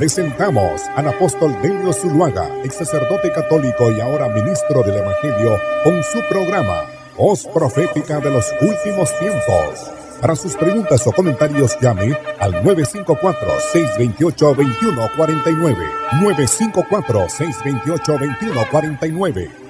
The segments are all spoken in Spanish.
Presentamos al apóstol Delio Zuluaga, ex sacerdote católico y ahora ministro del Evangelio, con su programa Voz Profética de los Últimos Tiempos. Para sus preguntas o comentarios llame al 954-628-2149. 954-628-2149.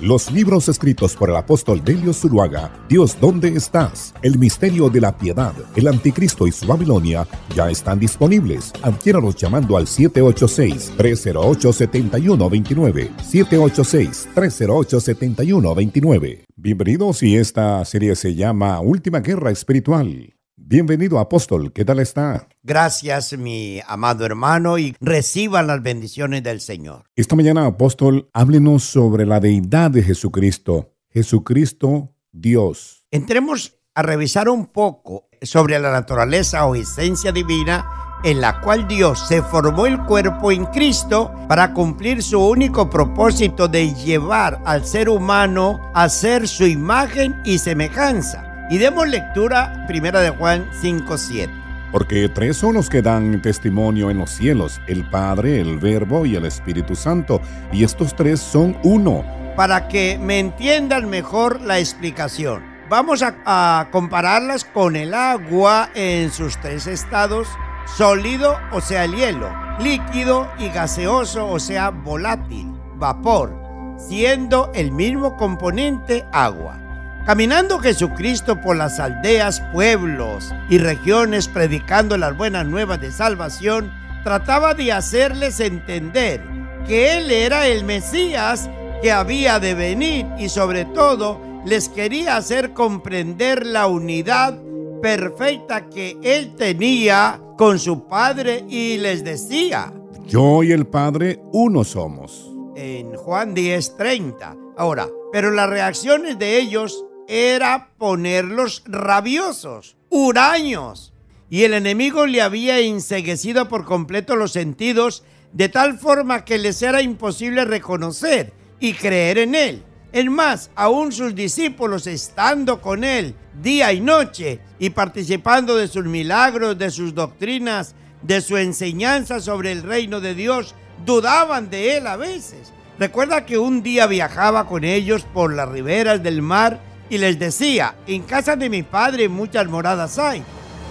Los libros escritos por el apóstol Delio Zuluaga, Dios, ¿dónde estás? El misterio de la piedad, el anticristo y su Babilonia ya están disponibles. Adquiéralos llamando al 786-308-7129. 786-308-7129. Bienvenidos y esta serie se llama Última Guerra Espiritual. Bienvenido apóstol, ¿qué tal está? Gracias mi amado hermano y reciban las bendiciones del Señor. Esta mañana apóstol, háblenos sobre la deidad de Jesucristo. Jesucristo, Dios. Entremos a revisar un poco sobre la naturaleza o esencia divina en la cual Dios se formó el cuerpo en Cristo para cumplir su único propósito de llevar al ser humano a ser su imagen y semejanza. Y demos lectura primera de Juan 5:7. Porque tres son los que dan testimonio en los cielos, el Padre, el Verbo y el Espíritu Santo, y estos tres son uno. Para que me entiendan mejor la explicación, vamos a, a compararlas con el agua en sus tres estados, sólido, o sea, el hielo, líquido y gaseoso, o sea, volátil, vapor, siendo el mismo componente agua. Caminando Jesucristo por las aldeas, pueblos y regiones predicando las buenas nuevas de salvación, trataba de hacerles entender que Él era el Mesías que había de venir y sobre todo les quería hacer comprender la unidad perfecta que Él tenía con su Padre y les decía, Yo y el Padre uno somos. En Juan 10:30. Ahora, pero las reacciones de ellos era ponerlos rabiosos, huraños. Y el enemigo le había enseguecido por completo los sentidos de tal forma que les era imposible reconocer y creer en él. Es más, aún sus discípulos estando con él día y noche y participando de sus milagros, de sus doctrinas, de su enseñanza sobre el reino de Dios, dudaban de él a veces. Recuerda que un día viajaba con ellos por las riberas del mar y les decía, en casa de mi padre muchas moradas hay.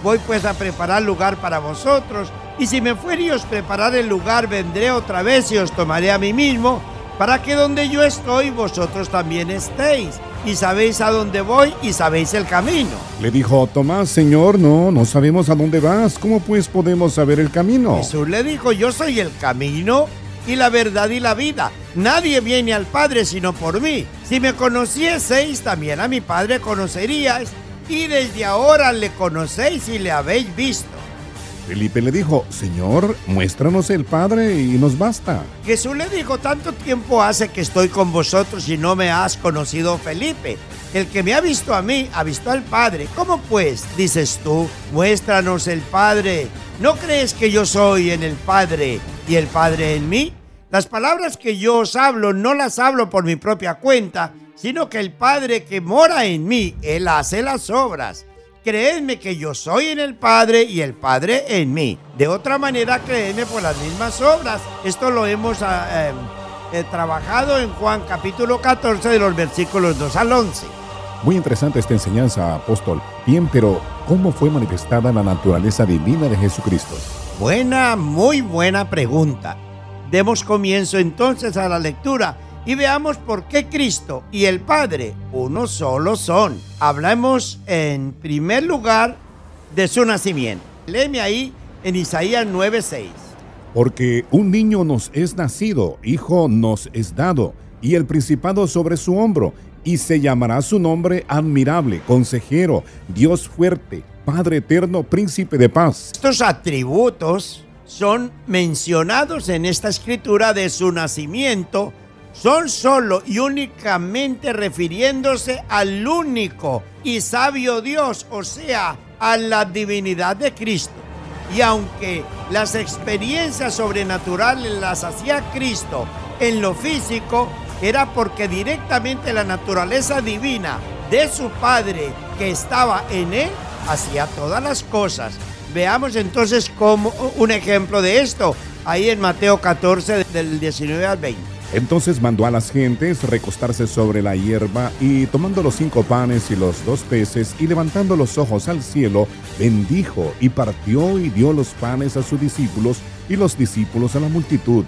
Voy pues a preparar lugar para vosotros, y si me fuere y os preparar el lugar, vendré otra vez y os tomaré a mí mismo, para que donde yo estoy vosotros también estéis. Y sabéis a dónde voy y sabéis el camino. Le dijo Tomás, Señor, no, no sabemos a dónde vas. ¿Cómo pues podemos saber el camino? Jesús le dijo, yo soy el camino y la verdad y la vida. Nadie viene al Padre sino por mí. Si me conocieseis, también a mi Padre conoceríais, y desde ahora le conocéis y le habéis visto. Felipe le dijo, Señor, muéstranos el Padre y nos basta. Jesús le dijo, tanto tiempo hace que estoy con vosotros y no me has conocido, Felipe. El que me ha visto a mí, ha visto al Padre. ¿Cómo pues, dices tú, muéstranos el Padre? ¿No crees que yo soy en el Padre y el Padre en mí? Las palabras que yo os hablo no las hablo por mi propia cuenta, sino que el Padre que mora en mí, Él hace las obras. Creedme que yo soy en el Padre y el Padre en mí. De otra manera, creedme por las mismas obras. Esto lo hemos eh, eh, trabajado en Juan capítulo 14 de los versículos 2 al 11. Muy interesante esta enseñanza, apóstol. Bien, pero ¿cómo fue manifestada la naturaleza divina de Jesucristo? Buena, muy buena pregunta. Demos comienzo entonces a la lectura y veamos por qué Cristo y el Padre uno solo son. Hablamos en primer lugar de su nacimiento. Léeme ahí en Isaías 9:6. Porque un niño nos es nacido, hijo nos es dado, y el principado sobre su hombro, y se llamará su nombre admirable, consejero, Dios fuerte, Padre eterno, príncipe de paz. Estos atributos son mencionados en esta escritura de su nacimiento, son solo y únicamente refiriéndose al único y sabio Dios, o sea, a la divinidad de Cristo. Y aunque las experiencias sobrenaturales las hacía Cristo en lo físico, era porque directamente la naturaleza divina de su Padre que estaba en él hacía todas las cosas. Veamos entonces como un ejemplo de esto, ahí en Mateo 14 del 19 al 20. Entonces mandó a las gentes recostarse sobre la hierba y tomando los cinco panes y los dos peces y levantando los ojos al cielo, bendijo y partió y dio los panes a sus discípulos y los discípulos a la multitud.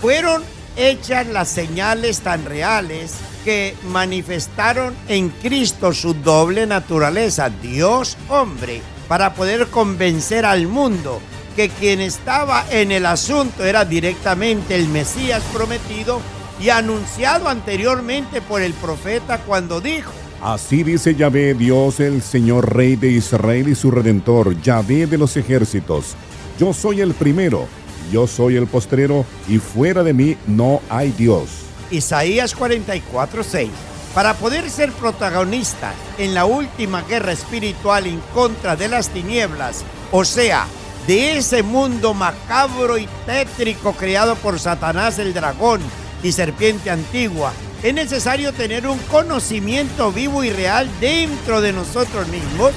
Fueron hechas las señales tan reales que manifestaron en Cristo su doble naturaleza, Dios hombre, para poder convencer al mundo que quien estaba en el asunto era directamente el Mesías prometido y anunciado anteriormente por el profeta cuando dijo, Así dice Yahvé, Dios el Señor Rey de Israel y su Redentor, Yahvé de los ejércitos. Yo soy el primero, yo soy el postrero, y fuera de mí no hay Dios. Isaías 44:6. Para poder ser protagonista en la última guerra espiritual en contra de las tinieblas, o sea, de ese mundo macabro y tétrico creado por Satanás el dragón y serpiente antigua, es necesario tener un conocimiento vivo y real dentro de nosotros mismos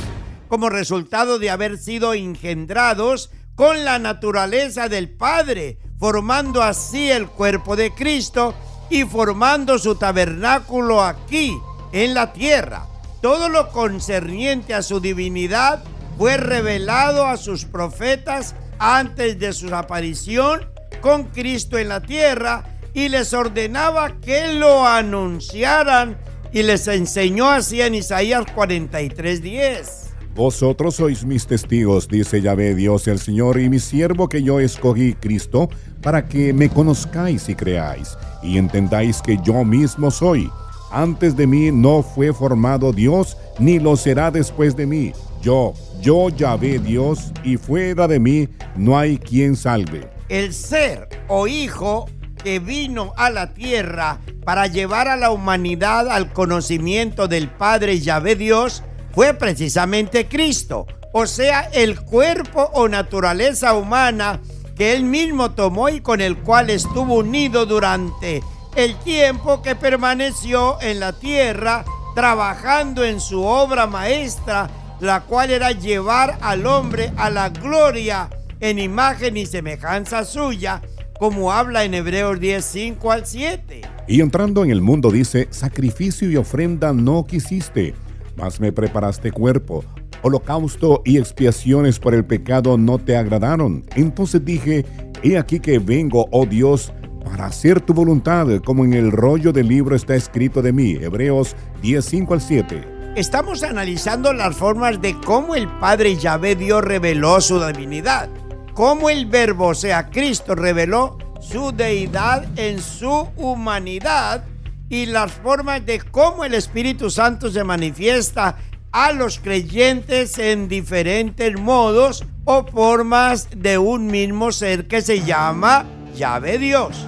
como resultado de haber sido engendrados con la naturaleza del Padre, formando así el cuerpo de Cristo y formando su tabernáculo aquí en la tierra. Todo lo concerniente a su divinidad fue revelado a sus profetas antes de su aparición con Cristo en la tierra y les ordenaba que lo anunciaran y les enseñó así en Isaías 43:10. Vosotros sois mis testigos, dice Yahvé Dios el Señor, y mi siervo que yo escogí, Cristo, para que me conozcáis y creáis, y entendáis que yo mismo soy. Antes de mí no fue formado Dios, ni lo será después de mí. Yo, yo Yahvé Dios, y fuera de mí no hay quien salve. El ser o hijo que vino a la tierra para llevar a la humanidad al conocimiento del Padre Yahvé Dios fue precisamente Cristo, o sea, el cuerpo o naturaleza humana que él mismo tomó y con el cual estuvo unido durante el tiempo que permaneció en la tierra trabajando en su obra maestra, la cual era llevar al hombre a la gloria en imagen y semejanza suya, como habla en Hebreos 10, 5 al 7. Y entrando en el mundo dice, sacrificio y ofrenda no quisiste mas me preparaste cuerpo. Holocausto y expiaciones por el pecado no te agradaron. Entonces dije, he aquí que vengo, oh Dios, para hacer tu voluntad, como en el rollo del libro está escrito de mí. Hebreos 10, 5 al 7. Estamos analizando las formas de cómo el Padre Yahvé Dios reveló su divinidad. Cómo el Verbo, o sea, Cristo, reveló su deidad en su humanidad y las formas de cómo el Espíritu Santo se manifiesta a los creyentes en diferentes modos o formas de un mismo ser que se llama llave Dios.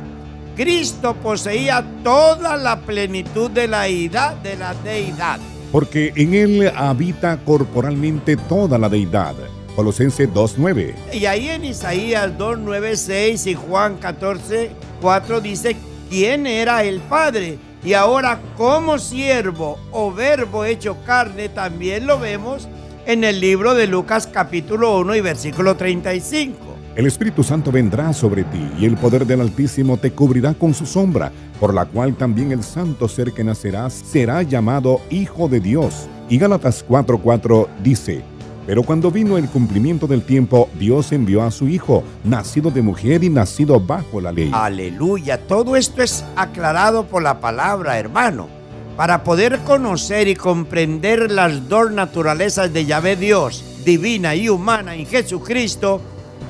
Cristo poseía toda la plenitud de la deidad, de la deidad. Porque en él habita corporalmente toda la deidad. Colosenses 2.9. Y ahí en Isaías 2.9.6 y Juan 14.4 dice quién era el Padre y ahora como siervo o verbo hecho carne también lo vemos en el libro de Lucas capítulo 1 y versículo 35. El Espíritu Santo vendrá sobre ti y el poder del Altísimo te cubrirá con su sombra, por la cual también el santo ser que nacerá será llamado Hijo de Dios. Y Gálatas 4:4 dice, Pero cuando vino el cumplimiento del tiempo, Dios envió a su Hijo, nacido de mujer y nacido bajo la ley. Aleluya. Todo esto es aclarado por la palabra, hermano. Para poder conocer y comprender las dos naturalezas de Yahvé Dios, divina y humana en Jesucristo,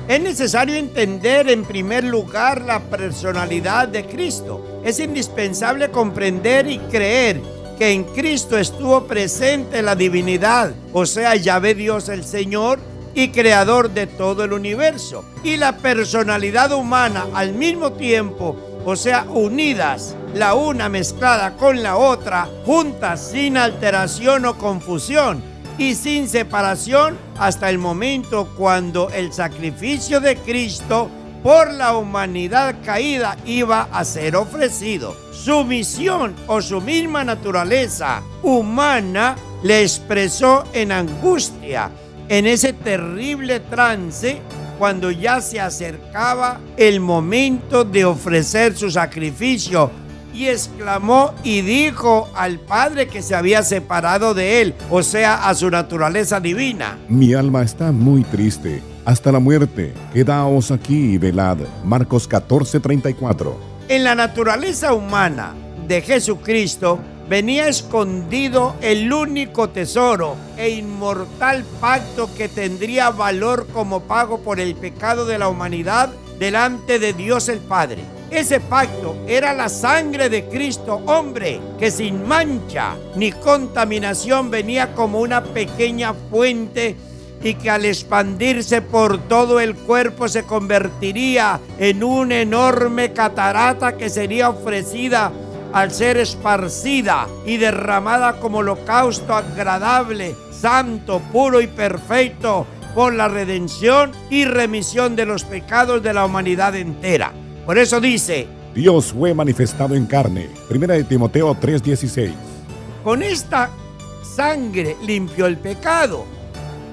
es necesario entender en primer lugar la personalidad de Cristo. Es indispensable comprender y creer que en Cristo estuvo presente la divinidad, o sea, Yahvé Dios el Señor y creador de todo el universo, y la personalidad humana al mismo tiempo, o sea, unidas, la una mezclada con la otra, juntas sin alteración o confusión y sin separación hasta el momento cuando el sacrificio de Cristo por la humanidad caída iba a ser ofrecido. Su misión o su misma naturaleza humana le expresó en angustia, en ese terrible trance, cuando ya se acercaba el momento de ofrecer su sacrificio y exclamó y dijo al Padre que se había separado de él, o sea, a su naturaleza divina. Mi alma está muy triste hasta la muerte. Quedaos aquí y velad. Marcos 14:34. En la naturaleza humana de Jesucristo venía escondido el único tesoro e inmortal pacto que tendría valor como pago por el pecado de la humanidad delante de Dios el Padre. Ese pacto era la sangre de Cristo, hombre, que sin mancha ni contaminación venía como una pequeña fuente y que al expandirse por todo el cuerpo se convertiría en una enorme catarata que sería ofrecida al ser esparcida y derramada como holocausto agradable, santo, puro y perfecto por la redención y remisión de los pecados de la humanidad entera. Por eso dice, Dios fue manifestado en carne. Primera de Timoteo 3:16. Con esta sangre limpió el pecado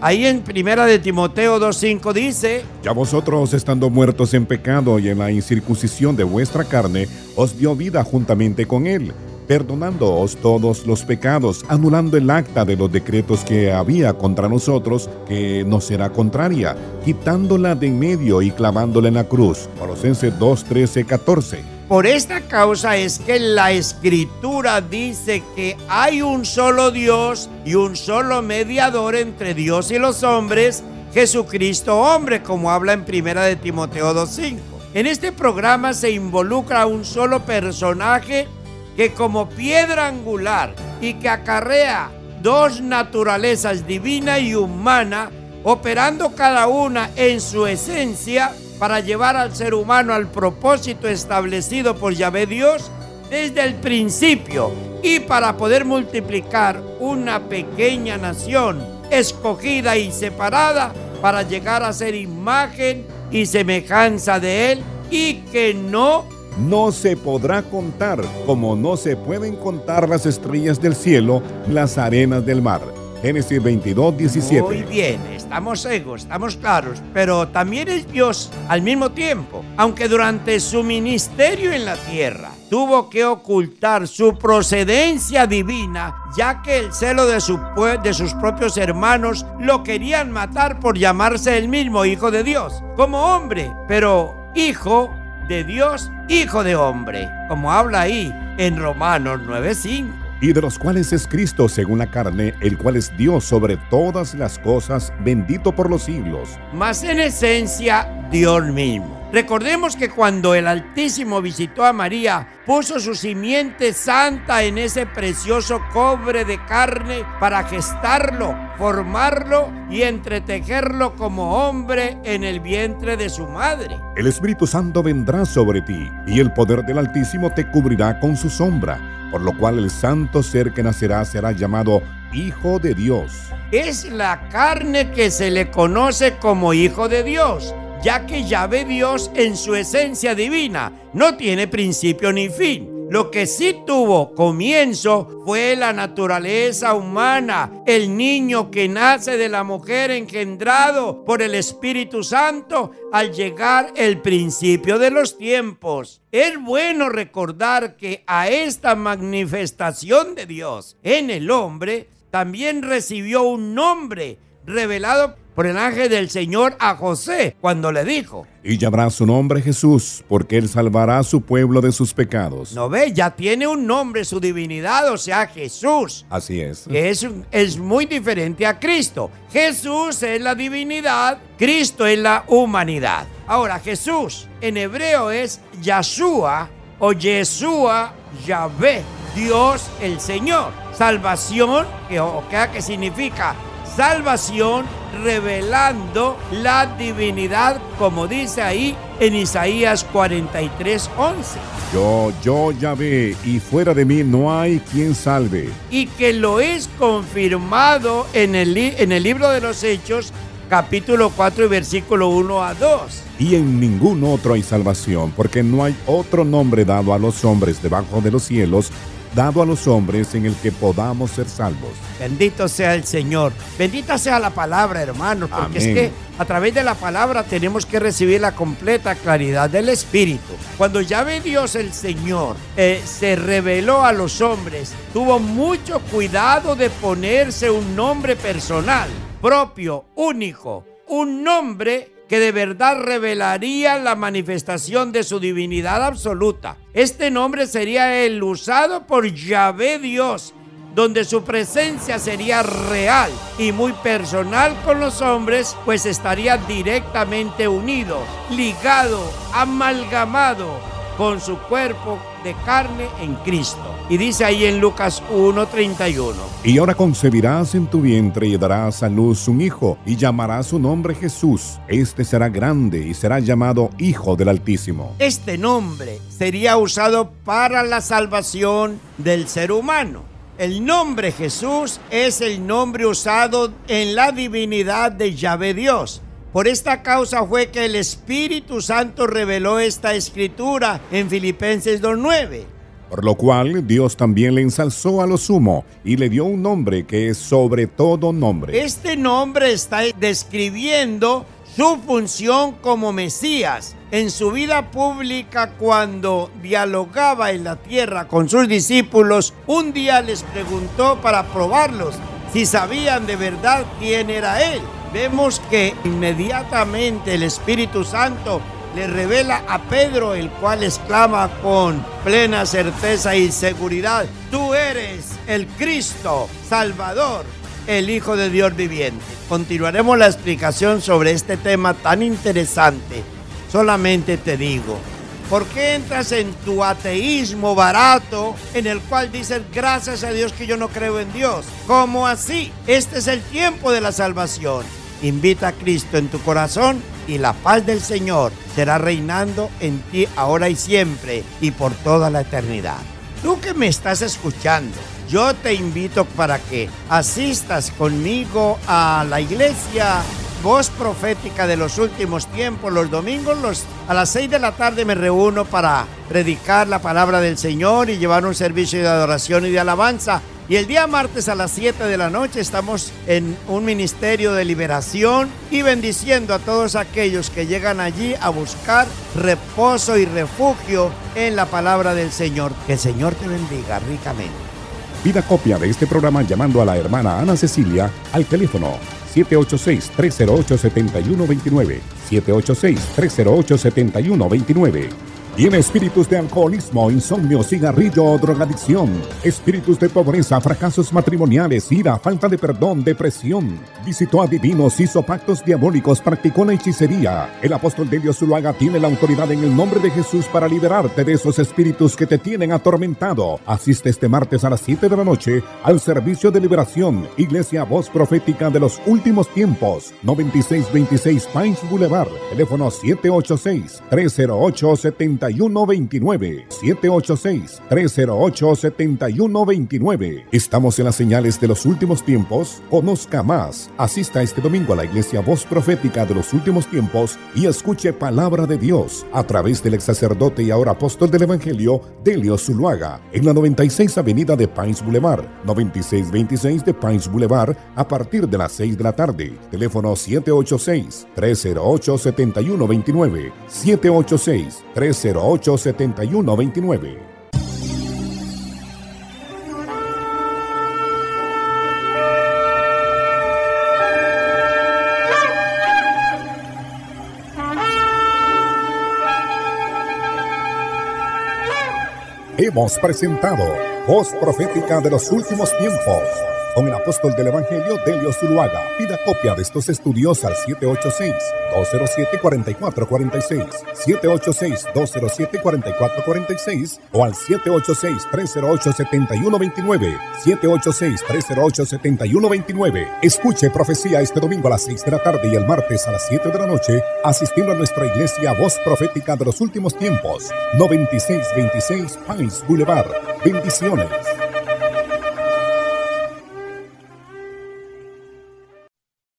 Ahí en Primera de Timoteo 2.5 dice, Ya vosotros estando muertos en pecado y en la incircuncisión de vuestra carne, os dio vida juntamente con él, perdonándoos todos los pecados, anulando el acta de los decretos que había contra nosotros, que nos era contraria, quitándola de en medio y clavándola en la cruz. Colosenses 2, 13, 14. Por esta causa es que la escritura dice que hay un solo Dios y un solo mediador entre Dios y los hombres, Jesucristo hombre, como habla en primera de Timoteo 2.5. En este programa se involucra un solo personaje que como piedra angular y que acarrea dos naturalezas divina y humana, operando cada una en su esencia, para llevar al ser humano al propósito establecido por Yahvé Dios desde el principio y para poder multiplicar una pequeña nación escogida y separada para llegar a ser imagen y semejanza de Él y que no no se podrá contar como no se pueden contar las estrellas del cielo, las arenas del mar. Génesis 22, 17. Muy bien, estamos ciegos, estamos claros, pero también es Dios al mismo tiempo, aunque durante su ministerio en la tierra tuvo que ocultar su procedencia divina, ya que el celo de, su, de sus propios hermanos lo querían matar por llamarse el mismo hijo de Dios, como hombre, pero hijo de Dios, hijo de hombre, como habla ahí en Romanos 9:5 y de los cuales es Cristo según la carne, el cual es Dios sobre todas las cosas, bendito por los siglos. Mas en esencia, Dios mismo. Recordemos que cuando el Altísimo visitó a María, puso su simiente santa en ese precioso cobre de carne para gestarlo, formarlo y entretejerlo como hombre en el vientre de su madre. El Espíritu Santo vendrá sobre ti y el poder del Altísimo te cubrirá con su sombra, por lo cual el santo ser que nacerá será llamado Hijo de Dios. Es la carne que se le conoce como Hijo de Dios ya que Yahvé Dios en su esencia divina no tiene principio ni fin. Lo que sí tuvo comienzo fue la naturaleza humana, el niño que nace de la mujer engendrado por el Espíritu Santo al llegar el principio de los tiempos. Es bueno recordar que a esta manifestación de Dios en el hombre también recibió un nombre revelado por el ángel del Señor a José cuando le dijo. Y llamará su nombre Jesús, porque él salvará a su pueblo de sus pecados. No ve, ya tiene un nombre, su divinidad, o sea, Jesús. Así es. Que es, es muy diferente a Cristo. Jesús es la divinidad, Cristo es la humanidad. Ahora, Jesús en hebreo es Yahshua o Yeshua Yahvé, Dios el Señor. Salvación, que, o que significa salvación revelando la divinidad, como dice ahí en Isaías 43, 11. Yo, yo ya ve, y fuera de mí no hay quien salve. Y que lo es confirmado en el, en el libro de los Hechos, capítulo 4 y versículo 1 a 2. Y en ningún otro hay salvación, porque no hay otro nombre dado a los hombres debajo de los cielos dado a los hombres en el que podamos ser salvos. Bendito sea el Señor. Bendita sea la palabra, hermano, porque es que a través de la palabra tenemos que recibir la completa claridad del Espíritu. Cuando ya ve Dios el Señor eh, se reveló a los hombres, tuvo mucho cuidado de ponerse un nombre personal, propio, único, un nombre que de verdad revelaría la manifestación de su divinidad absoluta. Este nombre sería el usado por Yahvé Dios, donde su presencia sería real y muy personal con los hombres, pues estaría directamente unido, ligado, amalgamado con su cuerpo de carne en Cristo. Y dice ahí en Lucas 1:31. Y ahora concebirás en tu vientre y darás a luz un hijo y llamarás su nombre Jesús. Este será grande y será llamado Hijo del Altísimo. Este nombre sería usado para la salvación del ser humano. El nombre Jesús es el nombre usado en la divinidad de Yahvé Dios. Por esta causa fue que el Espíritu Santo reveló esta escritura en Filipenses 2.9. Por lo cual Dios también le ensalzó a lo sumo y le dio un nombre que es sobre todo nombre. Este nombre está describiendo su función como Mesías en su vida pública cuando dialogaba en la tierra con sus discípulos. Un día les preguntó para probarlos si sabían de verdad quién era Él vemos que inmediatamente el Espíritu Santo le revela a Pedro, el cual exclama con plena certeza y seguridad, tú eres el Cristo, Salvador, el Hijo de Dios viviente. Continuaremos la explicación sobre este tema tan interesante. Solamente te digo, ¿Por qué entras en tu ateísmo barato en el cual dices gracias a Dios que yo no creo en Dios? ¿Cómo así? Este es el tiempo de la salvación. Invita a Cristo en tu corazón y la paz del Señor será reinando en ti ahora y siempre y por toda la eternidad. Tú que me estás escuchando, yo te invito para que asistas conmigo a la iglesia voz profética de los últimos tiempos. Los domingos a las 6 de la tarde me reúno para predicar la palabra del Señor y llevar un servicio de adoración y de alabanza. Y el día martes a las 7 de la noche estamos en un ministerio de liberación y bendiciendo a todos aquellos que llegan allí a buscar reposo y refugio en la palabra del Señor. Que el Señor te bendiga ricamente. Pida copia de este programa llamando a la hermana Ana Cecilia al teléfono 786-308-7129. 786-308-7129. Tiene espíritus de alcoholismo, insomnio, cigarrillo o drogadicción. Espíritus de pobreza, fracasos matrimoniales, ira, falta de perdón, depresión. Visitó a divinos, hizo pactos diabólicos, practicó la hechicería. El apóstol Delio Zuluaga tiene la autoridad en el nombre de Jesús para liberarte de esos espíritus que te tienen atormentado. Asiste este martes a las 7 de la noche al servicio de liberación, Iglesia Voz Profética de los Últimos Tiempos, 9626 Pines Boulevard, teléfono 786 308 70 7129 786-308-7129. Estamos en las señales de los últimos tiempos. Conozca más. Asista este domingo a la iglesia Voz Profética de los Últimos Tiempos y escuche palabra de Dios a través del ex sacerdote y ahora apóstol del Evangelio, Delio Zuluaga, en la 96 Avenida de Pines Boulevard, 9626 de Pines Boulevard, a partir de las 6 de la tarde. Teléfono 786-308-7129. 786 308 08 71 29. Hemos presentado Voz Profética de los Últimos Tiempos con el apóstol del Evangelio Delio Zuluaga. Pida copia de estos estudios al 786-207-4446, 786-207-4446 o al 786-308-7129, 786-308-7129. Escuche profecía este domingo a las 6 de la tarde y el martes a las 7 de la noche, asistiendo a nuestra iglesia Voz Profética de los Últimos Tiempos, 9626 Pines Boulevard. Bendiciones.